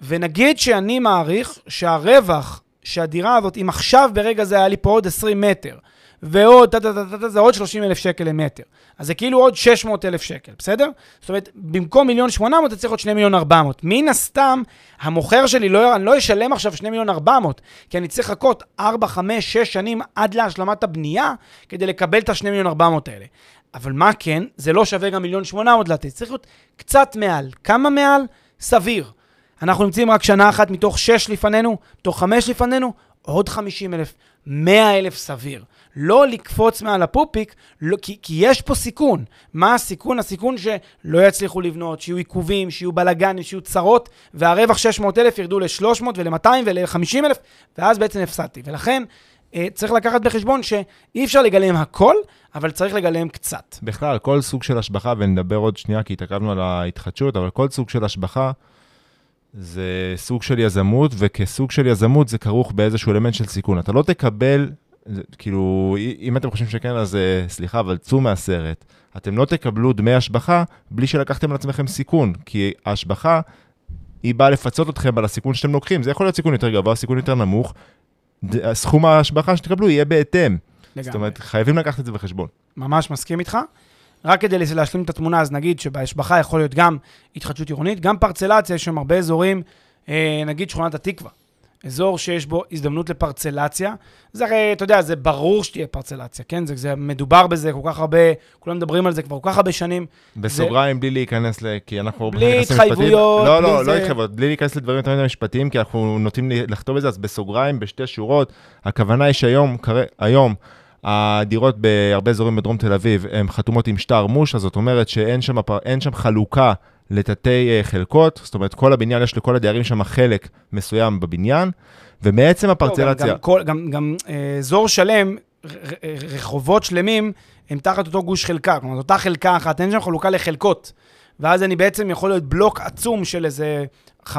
ונגיד שאני מעריך שהרווח שהדירה הזאת, אם עכשיו ברגע זה היה לי פה עוד 20 מטר, ועוד, ת, זה עוד 30 אלף שקל למטר. אז זה כאילו עוד 600 אלף שקל, בסדר? זאת אומרת, במקום מיליון 800, אתה צריך עוד 2 מיליון 400. מן הסתם, המוכר שלי, לא, אני לא אשלם עכשיו 2 מיליון 400, כי אני צריך לחכות 4, 5, 6 שנים עד להשלמת הבנייה, כדי לקבל את ה-2 מיליון 400 האלה. אבל מה כן? זה לא שווה גם מיליון 800 לתת, צריך להיות קצת מעל. כמה מעל? סביר. אנחנו נמצאים רק שנה אחת מתוך 6 לפנינו, מתוך 5 לפנינו, עוד 50 אלף, 100 אלף סביר. לא לקפוץ מעל הפופיק, לא, כי, כי יש פה סיכון. מה הסיכון? הסיכון שלא יצליחו לבנות, שיהיו עיכובים, שיהיו בלאגנים, שיהיו צרות, והרווח 600 אלף ירדו ל-300 ול-200 ול-50 אלף, ואז בעצם הפסדתי. ולכן אה, צריך לקחת בחשבון שאי אפשר לגלם הכל, אבל צריך לגלם קצת. בכלל, כל סוג של השבחה, ונדבר עוד שנייה, כי התעכבנו על ההתחדשות, אבל כל סוג של השבחה זה סוג של יזמות, וכסוג של יזמות זה כרוך באיזשהו אלמנט של סיכון. אתה לא תקבל כאילו, אם אתם חושבים שכן, אז אה, סליחה, אבל צאו מהסרט. אתם לא תקבלו דמי השבחה בלי שלקחתם על עצמכם סיכון, כי ההשבחה, היא באה לפצות אתכם על הסיכון שאתם לוקחים. זה יכול להיות סיכון יותר גבוה, סיכון יותר נמוך. סכום ההשבחה שתקבלו יהיה בהתאם. לגמרי. זאת אומרת, חייבים לקחת את זה בחשבון. ממש מסכים איתך. רק כדי להשלים את התמונה, אז נגיד שבהשבחה יכול להיות גם התחדשות עירונית, גם פרצלציה, יש שם הרבה אזורים, אה, נגיד שכונת התקווה. אזור שיש בו הזדמנות לפרצלציה. זה הרי, אתה יודע, זה ברור שתהיה פרצלציה, כן? זה, זה מדובר בזה כל כך הרבה, כולם מדברים על זה כבר כל כך הרבה שנים. בסוגריים, זה... בלי להיכנס ל... כי אנחנו... בלי התחייבויות, לא, לא, לא התחייבויות, בלי להיכנס לדברים יותר מדי משפטיים, כי אנחנו נוטים לכתוב את זה, אז בסוגריים, בשתי שורות, הכוונה היא שהיום, היום, הדירות בהרבה אזורים בדרום תל אביב, הן חתומות עם שטר מוש, אז זאת אומרת שאין שם, שם חלוקה לתתי אה, חלקות, זאת אומרת, כל הבניין, יש לכל הדיירים שם חלק מסוים בבניין, ומעצם הפרצלציה... לא, גם, גם, גם, גם אה, אזור שלם, רחובות שלמים, הם תחת אותו גוש חלקה, כלומר, אותה חלקה אחת, אין שם חלוקה לחלקות. ואז אני בעצם יכול להיות בלוק עצום של איזה 15-20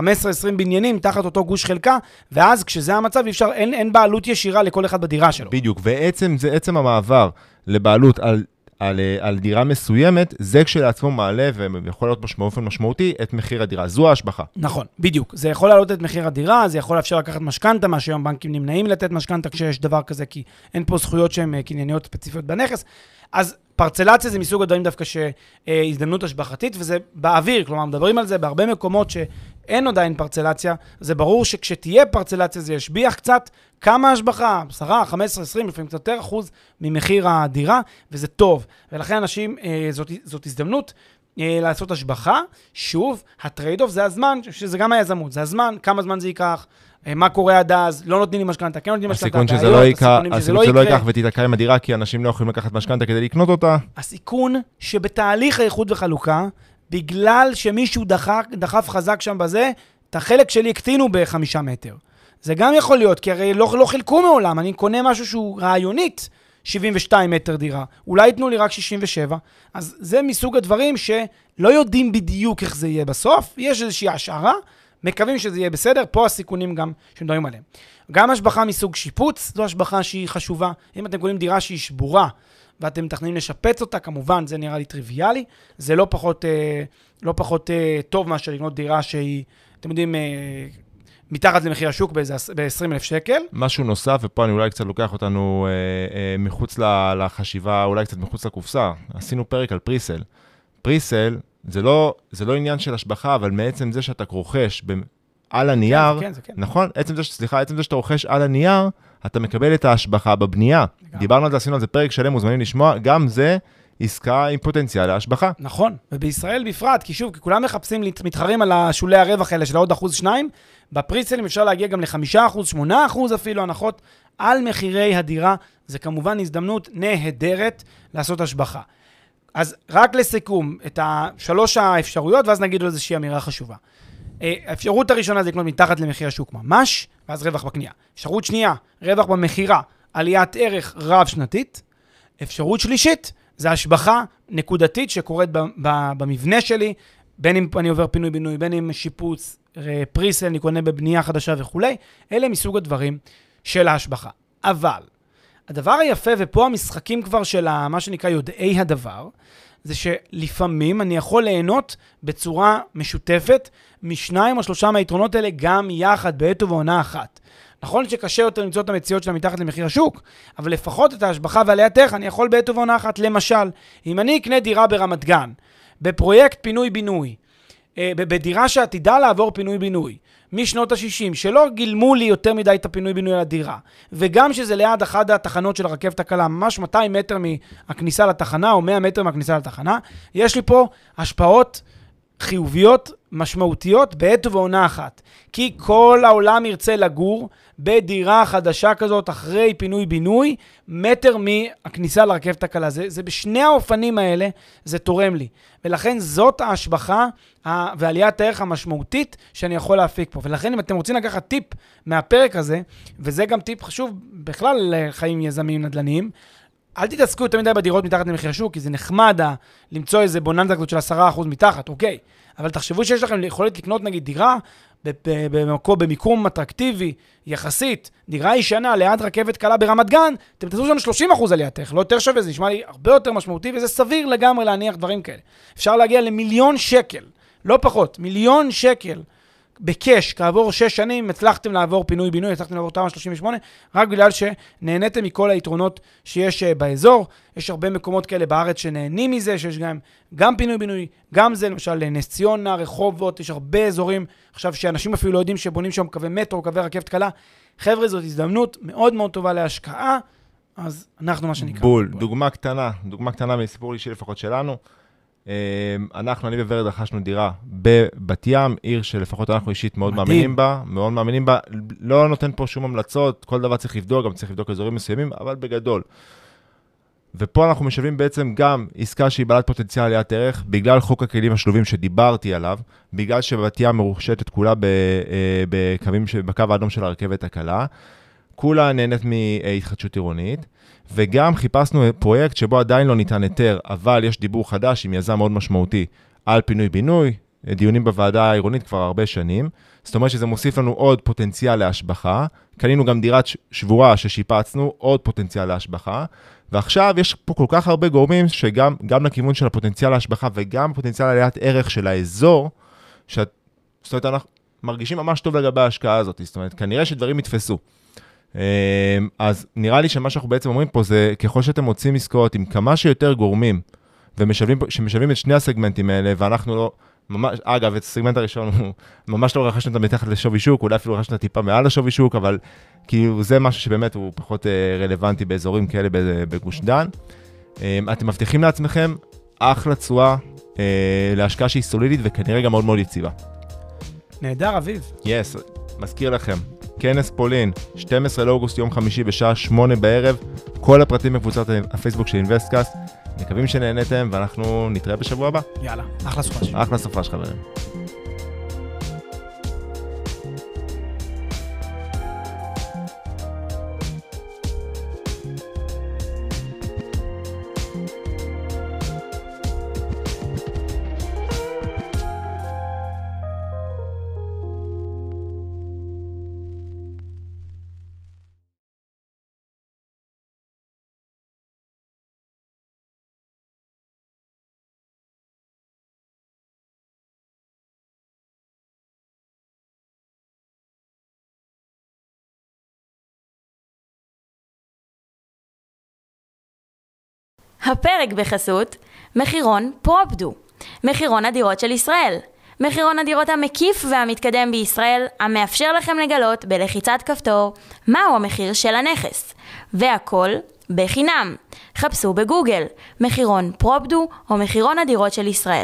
בניינים תחת אותו גוש חלקה, ואז כשזה המצב, אפשר, אין, אין בעלות ישירה לכל אחד בדירה שלו. בדיוק, ועצם זה עצם המעבר לבעלות על על, אה, על דירה מסוימת, זה כשלעצמו מעלה ויכול להיות באופן משמעותי את מחיר הדירה. זו ההשבחה. נכון, בדיוק. זה יכול להעלות את מחיר הדירה, זה יכול לאפשר לקחת משכנתה, מה שהיום בנקים נמנעים לתת משכנתה כשיש דבר כזה, כי אין פה זכויות שהן אה, קנייניות ספציפיות בנכס. אז פרצלציה זה מסוג הדברים דווקא שהזדמנות השבחתית, וזה באוויר, כלומר, מדברים על זה בהרבה מקומות שאין עדיין פרצלציה, זה ברור שכשתהיה פרצלציה זה ישביח קצת, כמה השבחה? 10, 15, 20, לפעמים קצת יותר אחוז ממחיר הדירה, וזה טוב. ולכן אנשים, אה, זאת, זאת הזדמנות אה, לעשות השבחה. שוב, ה trade-off זה הזמן, שזה גם היזמות, זה הזמן, כמה זמן זה ייקח. אה, מה קורה עד אז, לא נותנים לי משכנתה, כן נותנים משכנתה, הסיכון שזה לא ייקח, הסיכון שזה לא ייקח ותיתקע עם הדירה, כי אנשים לא יכולים לקחת משכנתה כדי לקנות אותה. הסיכון שבתהליך האיחוד וחלוקה, בגלל שמישהו דחף, דחף חזק שם בזה, את החלק שלי הקטינו בחמישה מטר. זה גם יכול להיות, כי הרי לא, לא חילקו מעולם, אני קונה משהו שהוא רעיונית, 72 מטר דירה. אולי ייתנו לי רק 67. אז זה מסוג הדברים שלא יודעים בדיוק איך זה יהיה בסוף, יש איזושהי השערה, מקווים שזה יהיה בסדר, פה הסיכונים גם שמדברים עליהם. גם השבחה מסוג שיפוץ, זו השבחה שהיא חשובה. אם אתם קונים דירה שהיא שבורה, ואתם מתכננים לשפץ אותה, כמובן, זה נראה לי טריוויאלי. זה לא פחות, אה, לא פחות אה, טוב מאשר לקנות דירה שהיא, אתם יודעים, אה, מתחת למחיר השוק ב-20,000 שקל. משהו נוסף, ופה אני אולי קצת לוקח אותנו אה, אה, מחוץ לחשיבה, אולי קצת מחוץ לקופסה. עשינו פרק על פריסל. פריסל זה לא, זה לא עניין של השבחה, אבל מעצם זה שאתה רוכש ב, על הנייר, כן, זה כן, זה כן. נכון? עצם זה, סליחה, עצם זה שאתה רוכש על הנייר, אתה מקבל את ההשבחה בבנייה. לגמרי. דיברנו על זה, עשינו על זה פרק שלם, מוזמנים לשמוע, גם זה עסקה עם פוטנציאל להשבחה. נכון, ובישראל בפרט, כי שוב, כי כולם מחפשים, מתחרים על השולי הרווח האלה של העוד אחוז שניים, בפריסלים אפשר להגיע גם לחמישה אחוז, שמונה אחוז אפילו, הנחות על מחירי הדירה. זה כמובן הזדמנות נהדרת לעשות השבחה. אז רק לסיכום, את שלוש האפשרויות, ואז נגיד לו איזושהי אמירה חשובה. אה, האפשרות הראשונה זה לקנות מתחת למחיר השוק ממש, ואז רווח בקנייה. אפשרות שנייה, רווח במכירה, עליית ערך רב-שנתית. אפשרות שלישית, זה השבחה נקודתית שקורית במבנה שלי, בין אם אני עובר פינוי-בינוי, בין אם שיפוץ, פריסל, אני קונה בבנייה חדשה וכולי. אלה מסוג הדברים של ההשבחה. אבל, הדבר היפה, ופה המשחקים כבר של ה, מה שנקרא יודעי הדבר, זה שלפעמים אני יכול ליהנות בצורה משותפת משניים או שלושה מהיתרונות האלה גם יחד בעת ובעונה אחת. נכון שקשה יותר למצוא את המציאות שלה מתחת למחיר השוק, אבל לפחות את ההשבחה ועליית ערך אני יכול בעת ובעונה אחת. למשל, אם אני אקנה דירה ברמת גן, בפרויקט פינוי-בינוי, אה, בדירה שעתידה לעבור פינוי-בינוי, משנות ה-60, שלא גילמו לי יותר מדי את הפינוי-בינוי על הדירה, וגם שזה ליד אחת התחנות של הרכבת הקלה, ממש 200 מטר מהכניסה לתחנה, או 100 מטר מהכניסה לתחנה, יש לי פה השפעות חיוביות משמעותיות בעת ובעונה אחת. כי כל העולם ירצה לגור בדירה חדשה כזאת אחרי פינוי-בינוי, מטר מהכניסה לרכבת הקלה. זה, זה בשני האופנים האלה, זה תורם לי. ולכן זאת ההשבחה ועליית הערך המשמעותית שאני יכול להפיק פה. ולכן אם אתם רוצים לקחת טיפ מהפרק הזה, וזה גם טיפ חשוב בכלל לחיים יזמיים נדל"ניים, אל תתעסקו יותר מדי בדירות מתחת למחיר השוק, כי זה נחמד למצוא איזה בוננדה כזאת של 10% מתחת, אוקיי. אבל תחשבו שיש לכם יכולת לקנות נגיד דירה במקום, במיקום אטרקטיבי יחסית, דירה ישנה ליד רכבת קלה ברמת גן, אתם תעשו לנו 30 אחוז עליית ערך, לא יותר שווה, זה נשמע לי הרבה יותר משמעותי, וזה סביר לגמרי להניח דברים כאלה. אפשר להגיע למיליון שקל, לא פחות, מיליון שקל בקאש, כעבור שש שנים, הצלחתם לעבור פינוי-בינוי, הצלחתם לעבור תמ"א 38, רק בגלל שנהניתם מכל היתרונות שיש uh, באזור. יש הרבה מקומות כאלה בארץ שנהנים מזה, שיש גם, גם פינוי-בינוי, גם זה, למשל נס ציונה, רחובות, יש הרבה אזורים, עכשיו שאנשים אפילו לא יודעים שבונים שם קווי מטרו, קווי רכבת קלה. חבר'ה, זאת הזדמנות מאוד מאוד טובה להשקעה, אז אנחנו מה שנקרא. בול, בול. דוגמה קטנה, דוגמה קטנה מסיפור אישי לפחות שלנו. אמ, אנחנו, אני וורד רכשנו דירה בבת ים, עיר שלפחות אנחנו אישית מאוד מדהים. מאמינים בה, מאוד מאמינים בה. לא נותן פה שום המלצות, כל דבר צריך לבדוק, גם צריך לבדוק אזורים מסוימים, אבל בגדול. ופה אנחנו משלבים בעצם גם עסקה שהיא בעלת פוטנציאל עליית ערך, בגלל חוק הכלים השלובים שדיברתי עליו, בגלל שבת ים מרושתת כולה אה, בקווים, בקו האדום של הרכבת הקלה, כולה נהנית מהתחדשות עירונית. וגם חיפשנו פרויקט שבו עדיין לא ניתן היתר, אבל יש דיבור חדש עם יזם מאוד משמעותי על פינוי-בינוי, דיונים בוועדה העירונית כבר הרבה שנים. זאת אומרת שזה מוסיף לנו עוד פוטנציאל להשבחה. קנינו גם דירת שבורה ששיפצנו, עוד פוטנציאל להשבחה. ועכשיו יש פה כל כך הרבה גורמים שגם לכיוון של הפוטנציאל להשבחה וגם פוטנציאל עליית ערך של האזור, שאת, זאת אומרת, אנחנו מרגישים ממש טוב לגבי ההשקעה הזאת. זאת אומרת, כנראה שדברים יתפסו. אמ, אז נראה לי שמה שאנחנו בעצם אומרים פה זה, ככל שאתם מוצאים עסקאות עם כמה שיותר גורמים, ומשלבים את שני הסגמנטים האלה, ואנחנו לא, ממש, אגב, את הסגמנט הראשון, ממש לא רכשנו אותם מתחת לשווי שוק, אולי אפילו רכשנו טיפה מעל לשווי שוק, אבל כאילו זה משהו שבאמת הוא פחות אה, רלוונטי באזורים כאלה בגוש דן. אמ, אתם מבטיחים לעצמכם אחלה תשואה אה, להשקעה שהיא סולידית וכנראה גם מאוד מאוד יציבה. נהדר, אביב. יס, yes, מזכיר לכם, כנס פולין, 12 לאוגוסט, יום חמישי בשעה 8 בערב. כל הפרטים בקבוצת הפייסבוק של אינבסטקאסט. מקווים שנהנתם, ואנחנו נתראה בשבוע הבא. יאללה, אחלה סופש. אחלה סופש, חברים. הפרק בחסות מחירון פרופדו, מחירון הדירות של ישראל. מחירון הדירות המקיף והמתקדם בישראל, המאפשר לכם לגלות בלחיצת כפתור מהו המחיר של הנכס. והכל בחינם. חפשו בגוגל מחירון פרופדו או מחירון הדירות של ישראל.